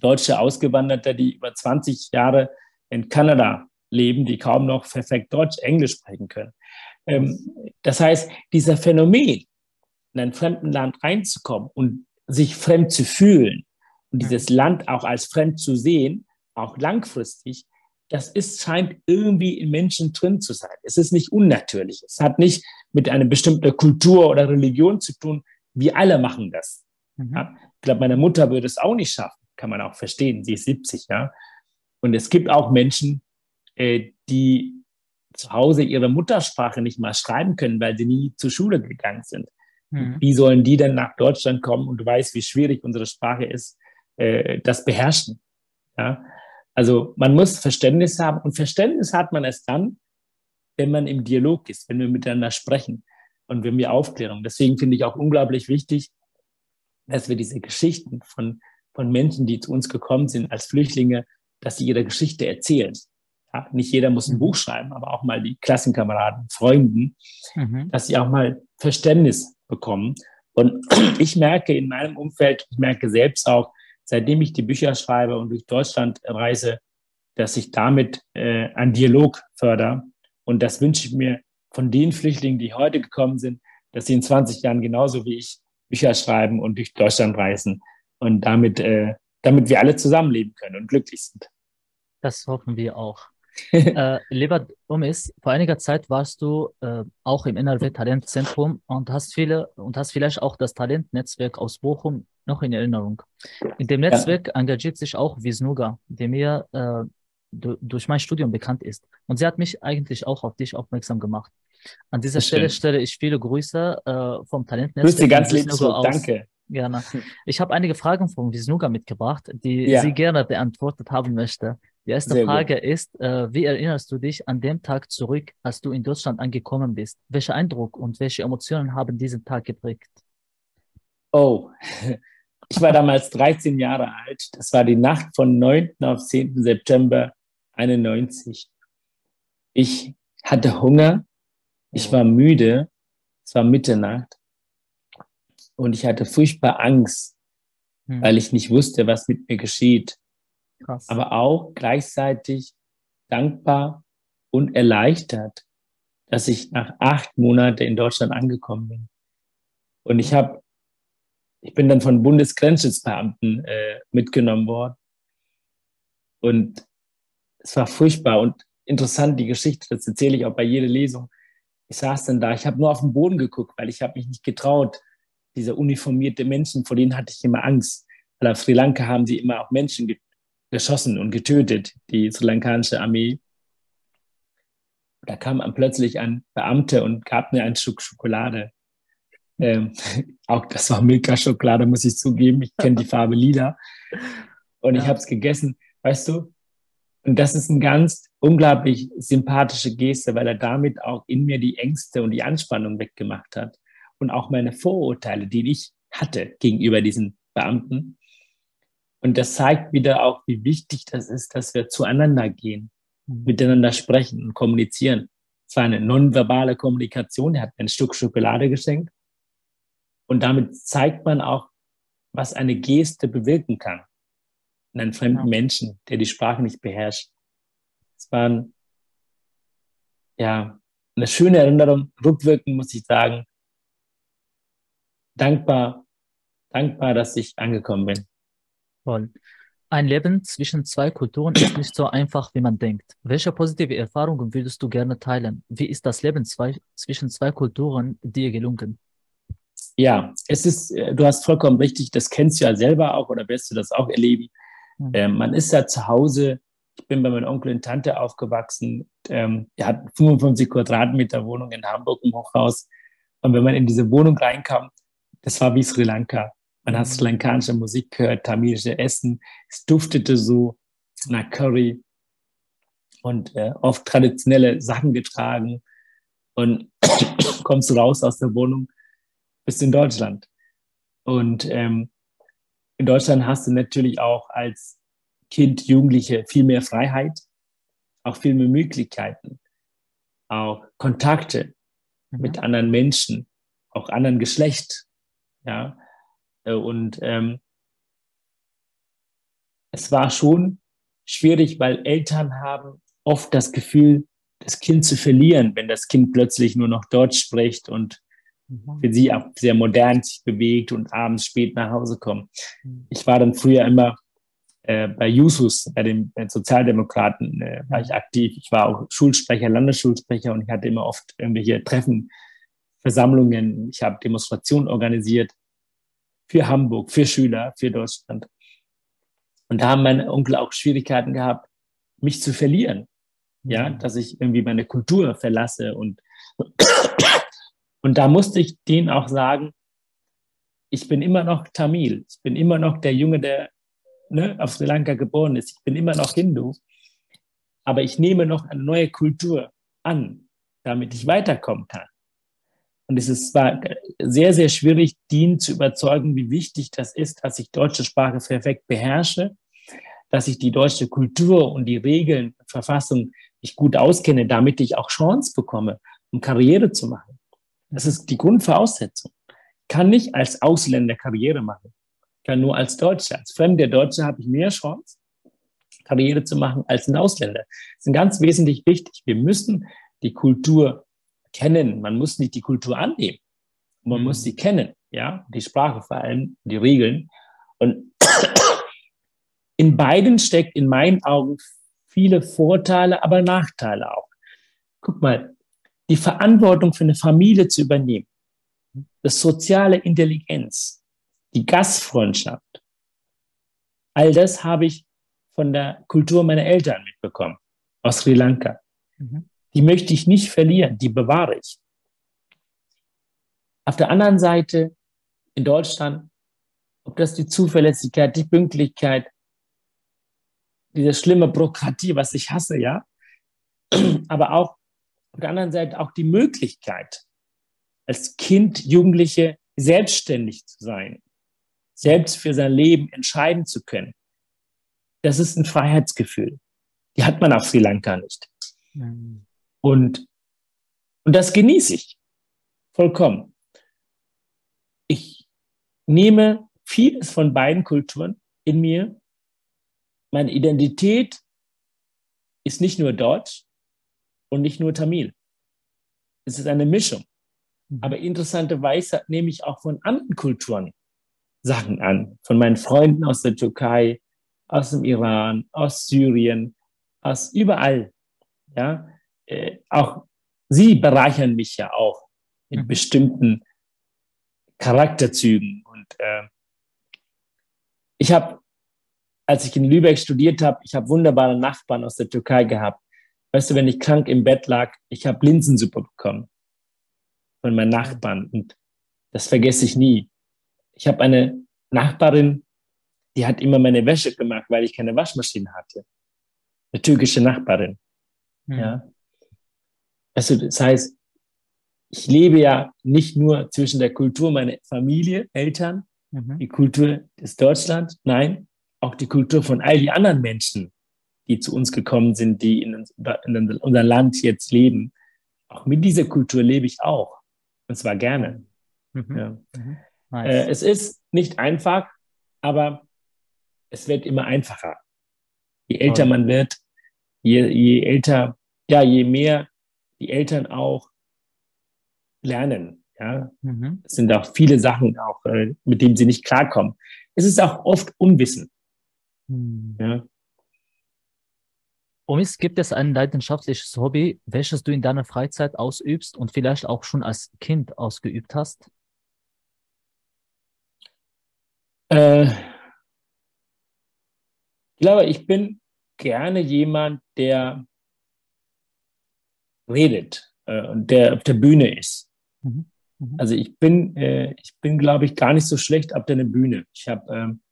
Speaker 1: deutsche Ausgewanderte, die über 20 Jahre in Kanada leben, die kaum noch perfekt Deutsch, Englisch sprechen können. Ähm, das heißt, dieser Phänomen, in ein fremden Land reinzukommen und sich fremd zu fühlen und dieses Land auch als fremd zu sehen, auch langfristig, das ist, scheint irgendwie in Menschen drin zu sein. Es ist nicht unnatürlich. Es hat nicht mit einer bestimmten Kultur oder Religion zu tun. Wir alle machen das. Mhm. Ja? Ich glaube, meine Mutter würde es auch nicht schaffen. Kann man auch verstehen. Sie ist 70, ja. Und es gibt auch Menschen, äh, die zu Hause ihre Muttersprache nicht mal schreiben können, weil sie nie zur Schule gegangen sind. Mhm. Wie sollen die denn nach Deutschland kommen und du weißt, wie schwierig unsere Sprache ist, äh, das beherrschen? Ja? Also man muss Verständnis haben und Verständnis hat man erst dann, wenn man im Dialog ist, wenn wir miteinander sprechen und wenn wir aufklären. Deswegen finde ich auch unglaublich wichtig, dass wir diese Geschichten von, von Menschen, die zu uns gekommen sind als Flüchtlinge, dass sie ihre Geschichte erzählen. Ja, nicht jeder muss ein mhm. Buch schreiben, aber auch mal die Klassenkameraden, Freunden, mhm. dass sie auch mal Verständnis bekommen. Und ich merke in meinem Umfeld, ich merke selbst auch, seitdem ich die Bücher schreibe und durch Deutschland reise, dass ich damit äh, einen Dialog fördere. Und das wünsche ich mir von den Flüchtlingen, die heute gekommen sind, dass sie in 20 Jahren genauso wie ich Bücher schreiben und durch Deutschland reisen und damit, äh, damit wir alle zusammenleben können und glücklich sind.
Speaker 2: Das hoffen wir auch. äh, lieber Umis, vor einiger Zeit warst du äh, auch im NRW Talentzentrum und hast viele und hast vielleicht auch das Talentnetzwerk aus Bochum noch in Erinnerung. In dem Netzwerk ja. engagiert sich auch Wisnuga, der mir äh, durch mein Studium bekannt ist. Und sie hat mich eigentlich auch auf dich aufmerksam gemacht. An dieser Stelle stelle ich viele Grüße äh, vom Talentnetzwerk.
Speaker 1: Grüße ganz lieb danke.
Speaker 2: Gerne. Ich habe einige Fragen von Wisnuga mitgebracht, die ja. sie gerne beantwortet haben möchte. Die erste Sehr Frage gut. ist, äh, wie erinnerst du dich an den Tag zurück, als du in Deutschland angekommen bist? Welcher Eindruck und welche Emotionen haben diesen Tag geprägt?
Speaker 1: Oh, ich war damals 13 Jahre alt. Das war die Nacht von 9. auf 10. September 91. Ich hatte Hunger, ich war müde, es war Mitternacht und ich hatte furchtbar Angst, hm. weil ich nicht wusste, was mit mir geschieht. Krass. Aber auch gleichzeitig dankbar und erleichtert, dass ich nach acht Monaten in Deutschland angekommen bin. Und ich habe, ich bin dann von Bundesgrenzschutzbeamten äh, mitgenommen worden. Und es war furchtbar und interessant, die Geschichte, das erzähle ich auch bei jeder Lesung. Ich saß dann da, ich habe nur auf den Boden geguckt, weil ich habe mich nicht getraut. Diese uniformierte Menschen, vor denen hatte ich immer Angst. Weil auf Sri Lanka haben sie immer auch Menschen geschossen und getötet, die sri lankanische Armee. Da kam plötzlich ein Beamter und gab mir ein Stück Schokolade. Ähm, auch das war Milka-Schokolade, muss ich zugeben. Ich kenne die Farbe lila. Und ja. ich habe es gegessen. Weißt du, und das ist eine ganz unglaublich sympathische Geste, weil er damit auch in mir die Ängste und die Anspannung weggemacht hat. Und auch meine Vorurteile, die ich hatte gegenüber diesen Beamten. Und das zeigt wieder auch, wie wichtig das ist, dass wir zueinander gehen, miteinander sprechen und kommunizieren. Es war eine nonverbale Kommunikation. Er hat mir ein Stück Schokolade geschenkt. Und damit zeigt man auch, was eine Geste bewirken kann einen fremden ja. Menschen, der die Sprache nicht beherrscht. Es waren ja eine schöne Erinnerung. Rückwirkend muss ich sagen, dankbar, dankbar, dass ich angekommen bin.
Speaker 2: Toll. Ein Leben zwischen zwei Kulturen ist nicht so einfach, wie man denkt. Welche positive Erfahrungen würdest du gerne teilen? Wie ist das Leben zwei, zwischen zwei Kulturen dir gelungen?
Speaker 1: Ja, es ist, äh, du hast vollkommen richtig, das kennst du ja selber auch oder wirst du das auch erleben. Mhm. Ähm, man ist ja zu Hause. Ich bin bei meinem Onkel und Tante aufgewachsen. Ähm, er hat 55 Quadratmeter Wohnung in Hamburg im Hochhaus. Und wenn man in diese Wohnung reinkam, das war wie Sri Lanka. Man hat sri lankanische Musik gehört, tamilische Essen. Es duftete so nach Curry und äh, oft traditionelle Sachen getragen. Und kommst du raus aus der Wohnung, bist in Deutschland. Und ähm, in Deutschland hast du natürlich auch als Kind, Jugendliche viel mehr Freiheit, auch viel mehr Möglichkeiten, auch Kontakte mhm. mit anderen Menschen, auch anderen Geschlecht. Ja, äh, und ähm, es war schon schwierig, weil Eltern haben oft das Gefühl, das Kind zu verlieren, wenn das Kind plötzlich nur noch Deutsch spricht und. Für sie auch sehr modern sich bewegt und abends spät nach Hause kommt. Mhm. Ich war dann früher immer äh, bei Jusus, bei den Sozialdemokraten, äh, war ich aktiv. Ich war auch Schulsprecher, Landesschulsprecher und ich hatte immer oft irgendwelche Treffen, Versammlungen. Ich habe Demonstrationen organisiert für Hamburg, für Schüler, für Deutschland. Und da haben meine Onkel auch Schwierigkeiten gehabt, mich zu verlieren. Ja, mhm. dass ich irgendwie meine Kultur verlasse und und da musste ich denen auch sagen, ich bin immer noch Tamil, ich bin immer noch der Junge, der ne, auf Sri Lanka geboren ist, ich bin immer noch Hindu, aber ich nehme noch eine neue Kultur an, damit ich weiterkommen kann. Und es ist, war sehr, sehr schwierig, den zu überzeugen, wie wichtig das ist, dass ich deutsche Sprache perfekt beherrsche, dass ich die deutsche Kultur und die Regeln, Verfassung ich gut auskenne, damit ich auch Chance bekomme, um Karriere zu machen. Das ist die Grundvoraussetzung. Kann nicht als Ausländer Karriere machen. Kann nur als Deutscher. Als fremder Deutscher habe ich mehr Chance, Karriere zu machen als ein Ausländer. Das ist ganz wesentlich wichtig. Wir müssen die Kultur kennen. Man muss nicht die Kultur annehmen. Man mhm. muss sie kennen. Ja, die Sprache vor allem, die Regeln. Und in beiden steckt in meinen Augen viele Vorteile, aber Nachteile auch. Guck mal, die Verantwortung für eine Familie zu übernehmen, das soziale Intelligenz, die Gastfreundschaft, all das habe ich von der Kultur meiner Eltern mitbekommen, aus Sri Lanka. Mhm. Die möchte ich nicht verlieren, die bewahre ich. Auf der anderen Seite in Deutschland, ob das die Zuverlässigkeit, die Pünktlichkeit, diese schlimme Bürokratie, was ich hasse, ja. Aber auch auf der anderen Seite auch die Möglichkeit, als Kind, Jugendliche selbstständig zu sein, selbst für sein Leben entscheiden zu können. Das ist ein Freiheitsgefühl. Die hat man auf Sri Lanka nicht. Mhm. Und, und das genieße ich vollkommen. Ich nehme vieles von beiden Kulturen in mir. Meine Identität ist nicht nur Deutsch und nicht nur Tamil. Es ist eine Mischung. Mhm. Aber interessanterweise nehme ich auch von anderen Kulturen Sachen an. Von meinen Freunden aus der Türkei, aus dem Iran, aus Syrien, aus überall. Ja, äh, auch sie bereichern mich ja auch in mhm. bestimmten Charakterzügen. Und äh, ich habe, als ich in Lübeck studiert habe, ich habe wunderbare Nachbarn aus der Türkei gehabt. Weißt du, wenn ich krank im Bett lag, ich habe Linsensuppe bekommen von meinen Nachbarn und das vergesse ich nie. Ich habe eine Nachbarin, die hat immer meine Wäsche gemacht, weil ich keine Waschmaschine hatte. Eine türkische Nachbarin. Mhm. Ja. Also das heißt, ich lebe ja nicht nur zwischen der Kultur meiner Familie, Eltern, mhm. die Kultur des Deutschland, nein, auch die Kultur von all die anderen Menschen, die zu uns gekommen sind, die in, in unser Land jetzt leben. Auch mit dieser Kultur lebe ich auch. Und zwar gerne. Mhm. Ja. Mhm. Nice. Äh, es ist nicht einfach, aber es wird immer einfacher. Je älter man wird, je, je älter, ja, je mehr die Eltern auch lernen. Ja, mhm. es sind auch viele Sachen, auch äh, mit denen sie nicht klarkommen. Es ist auch oft Unwissen. Mhm. Ja.
Speaker 2: Omis, gibt es ein leidenschaftliches Hobby, welches du in deiner Freizeit ausübst und vielleicht auch schon als Kind ausgeübt hast?
Speaker 1: Äh, ich glaube, ich bin gerne jemand, der redet äh, und der auf der Bühne ist. Mhm. Mhm. Also ich bin, äh, ich bin, glaube ich, gar nicht so schlecht auf der Bühne. Ich habe ähm,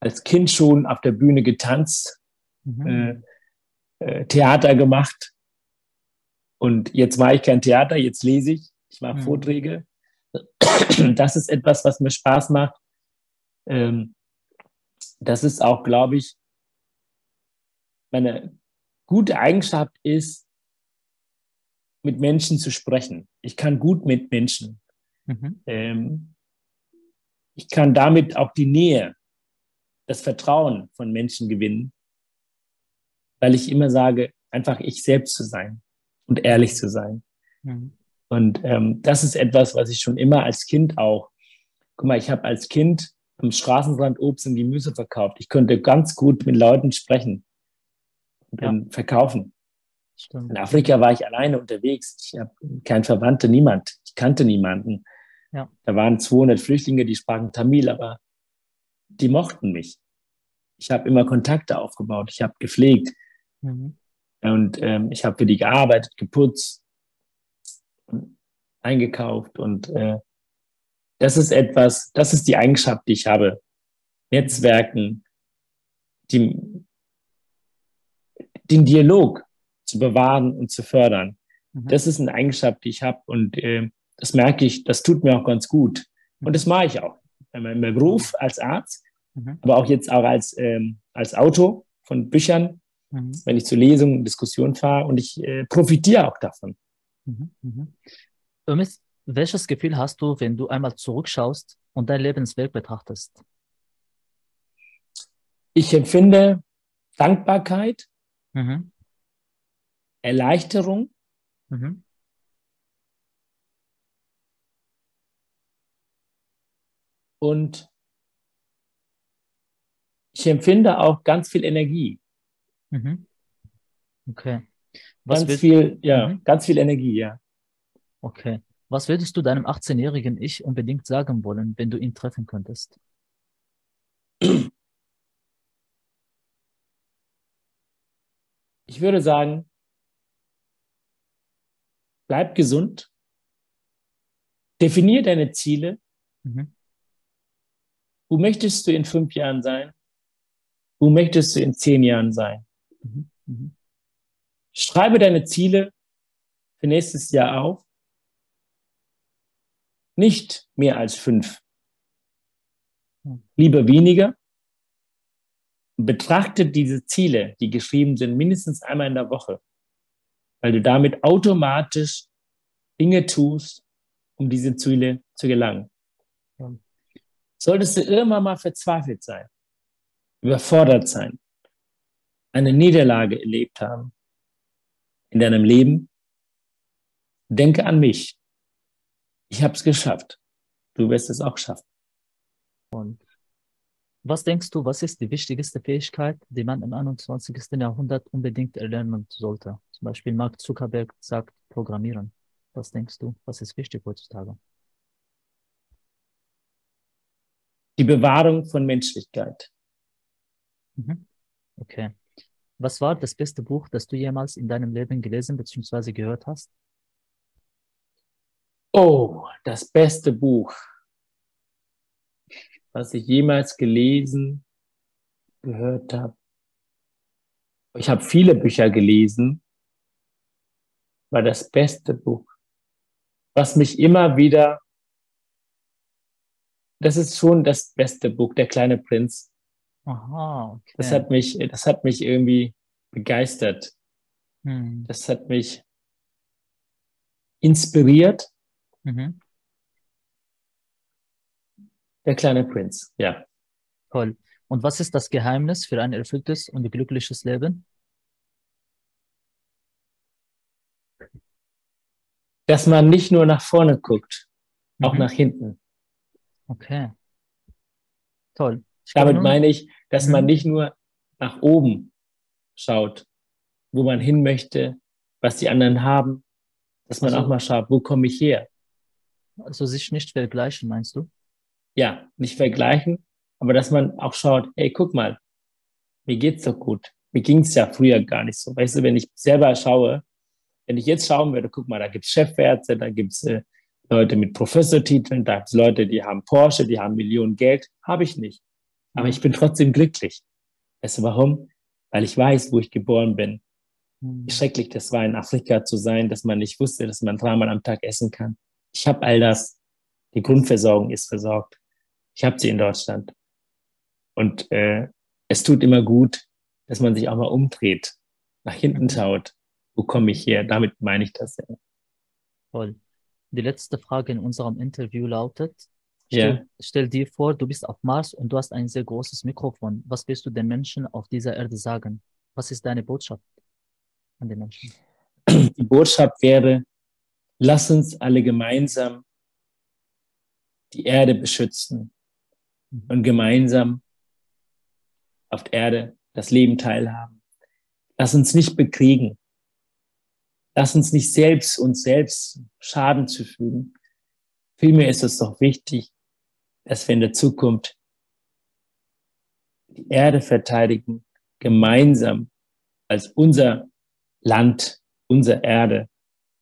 Speaker 1: als Kind schon auf der Bühne getanzt, mhm. Äh, Theater gemacht. Und jetzt mache ich kein Theater, jetzt lese ich, ich mache mhm. Vorträge. Das ist etwas, was mir Spaß macht. Ähm, das ist auch, glaube ich, meine gute Eigenschaft ist, mit Menschen zu sprechen. Ich kann gut mit Menschen. Mhm. Ähm, ich kann damit auch die Nähe, das Vertrauen von Menschen gewinnen, weil ich immer sage, einfach ich selbst zu sein und ehrlich zu sein. Mhm. Und ähm, das ist etwas, was ich schon immer als Kind auch, guck mal, ich habe als Kind am Straßenrand Obst und Gemüse verkauft. Ich konnte ganz gut mit Leuten sprechen und ja. verkaufen. Stimmt. In Afrika war ich alleine unterwegs. Ich habe keinen Verwandten, niemand. Ich kannte niemanden. Ja. Da waren 200 Flüchtlinge, die sprachen Tamil, aber die mochten mich. Ich habe immer Kontakte aufgebaut. Ich habe gepflegt. Mhm. Und ähm, ich habe für die gearbeitet, geputzt, eingekauft. Und äh, das ist etwas, das ist die Eigenschaft, die ich habe. Netzwerken, die, den Dialog zu bewahren und zu fördern. Mhm. Das ist eine Eigenschaft, die ich habe und äh, das merke ich, das tut mir auch ganz gut. Und das mache ich auch. In meinem Beruf als Arzt, mhm. aber auch jetzt auch als, ähm, als Autor von Büchern, mhm. wenn ich zu Lesungen, Diskussionen fahre und ich äh, profitiere auch davon.
Speaker 2: Mhm. Mhm. Welches Gefühl hast du, wenn du einmal zurückschaust und dein Lebensweg betrachtest?
Speaker 1: Ich empfinde Dankbarkeit, mhm. Erleichterung. Mhm. Und ich empfinde auch ganz viel Energie. Mhm.
Speaker 2: Okay.
Speaker 1: Was ganz viel, ja, mhm. ganz viel Energie, ja.
Speaker 2: Okay. Was würdest du deinem 18-jährigen Ich unbedingt sagen wollen, wenn du ihn treffen könntest?
Speaker 1: Ich würde sagen, bleib gesund, definier deine Ziele. Mhm. Wo möchtest du in fünf Jahren sein? Wo möchtest du in zehn Jahren sein? Mhm. Mhm. Schreibe deine Ziele für nächstes Jahr auf. Nicht mehr als fünf. Lieber weniger. Betrachte diese Ziele, die geschrieben sind, mindestens einmal in der Woche, weil du damit automatisch Dinge tust, um diese Ziele zu gelangen. Solltest du irgendwann mal verzweifelt sein, überfordert sein, eine Niederlage erlebt haben in deinem Leben, denke an mich. Ich habe es geschafft. Du wirst es auch schaffen.
Speaker 2: Und was denkst du, was ist die wichtigste Fähigkeit, die man im 21. Jahrhundert unbedingt erlernen sollte? Zum Beispiel Mark Zuckerberg sagt Programmieren. Was denkst du, was ist wichtig heutzutage?
Speaker 1: Die Bewahrung von Menschlichkeit.
Speaker 2: Mhm. Okay. Was war das beste Buch, das du jemals in deinem Leben gelesen bzw. gehört hast?
Speaker 1: Oh, das beste Buch, was ich jemals gelesen, gehört habe. Ich habe viele Bücher gelesen, war das beste Buch, was mich immer wieder, das ist schon das beste Buch, Der kleine Prinz. Aha, okay. Das hat mich, das hat mich irgendwie begeistert. Hm. Das hat mich inspiriert. Mhm. Der kleine Prinz, ja.
Speaker 2: Toll. Und was ist das Geheimnis für ein erfülltes und glückliches Leben?
Speaker 1: Dass man nicht nur nach vorne guckt, mhm. auch nach hinten.
Speaker 2: Okay. Toll.
Speaker 1: Ich Damit meine ich, dass mhm. man nicht nur nach oben schaut, wo man hin möchte, was die anderen haben, dass man also, auch mal schaut, wo komme ich her?
Speaker 2: Also sich nicht vergleichen, meinst du?
Speaker 1: Ja, nicht vergleichen, aber dass man auch schaut, hey, guck mal, mir geht's doch gut. Mir ging's ja früher gar nicht so. Weißt du, wenn ich selber schaue, wenn ich jetzt schauen würde, guck mal, da gibt's Chefärzte, da gibt's äh, Leute mit Professortiteln, da gibt's Leute, die haben Porsche, die haben Millionen Geld. Habe ich nicht. Aber ich bin trotzdem glücklich. Weißt du warum? Weil ich weiß, wo ich geboren bin. Wie schrecklich das war, in Afrika zu sein, dass man nicht wusste, dass man dreimal am Tag essen kann. Ich habe all das. Die Grundversorgung ist versorgt. Ich habe sie in Deutschland. Und äh, es tut immer gut, dass man sich auch mal umdreht, nach hinten mhm. schaut. Wo komme ich her? Damit meine ich das ja.
Speaker 2: Toll. Die letzte Frage in unserem Interview lautet, Stell, yeah. stell, dir vor, du bist auf Mars und du hast ein sehr großes Mikrofon. Was willst du den Menschen auf dieser Erde sagen? Was ist deine Botschaft an den Menschen?
Speaker 1: Die Botschaft wäre, lass uns alle gemeinsam die Erde beschützen mhm. und gemeinsam auf der Erde das Leben teilhaben. Lass uns nicht bekriegen. Lass uns nicht selbst uns selbst Schaden zufügen. Vielmehr ist es doch wichtig, dass wir in der Zukunft die Erde verteidigen, gemeinsam als unser Land, unsere Erde,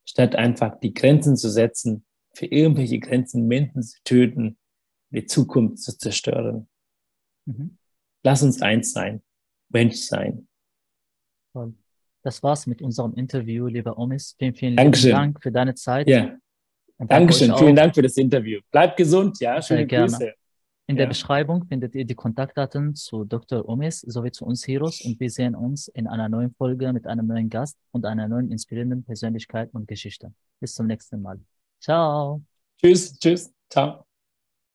Speaker 1: statt einfach die Grenzen zu setzen, für irgendwelche Grenzen Menschen zu töten, die Zukunft zu zerstören. Mhm. Lass uns eins sein, Mensch sein.
Speaker 2: Das war's mit unserem Interview, lieber Omis. Vielen, vielen
Speaker 1: Dankeschön.
Speaker 2: Dank für deine Zeit.
Speaker 1: Ja. Dankeschön, vielen Dank für das Interview. Bleibt gesund, ja, schöne
Speaker 2: Sehr Grüße. In ja. der Beschreibung findet ihr die Kontaktdaten zu Dr. Omis sowie zu uns Heroes und wir sehen uns in einer neuen Folge mit einem neuen Gast und einer neuen inspirierenden Persönlichkeit und Geschichte. Bis zum nächsten Mal. Ciao.
Speaker 1: Tschüss, tschüss, ciao.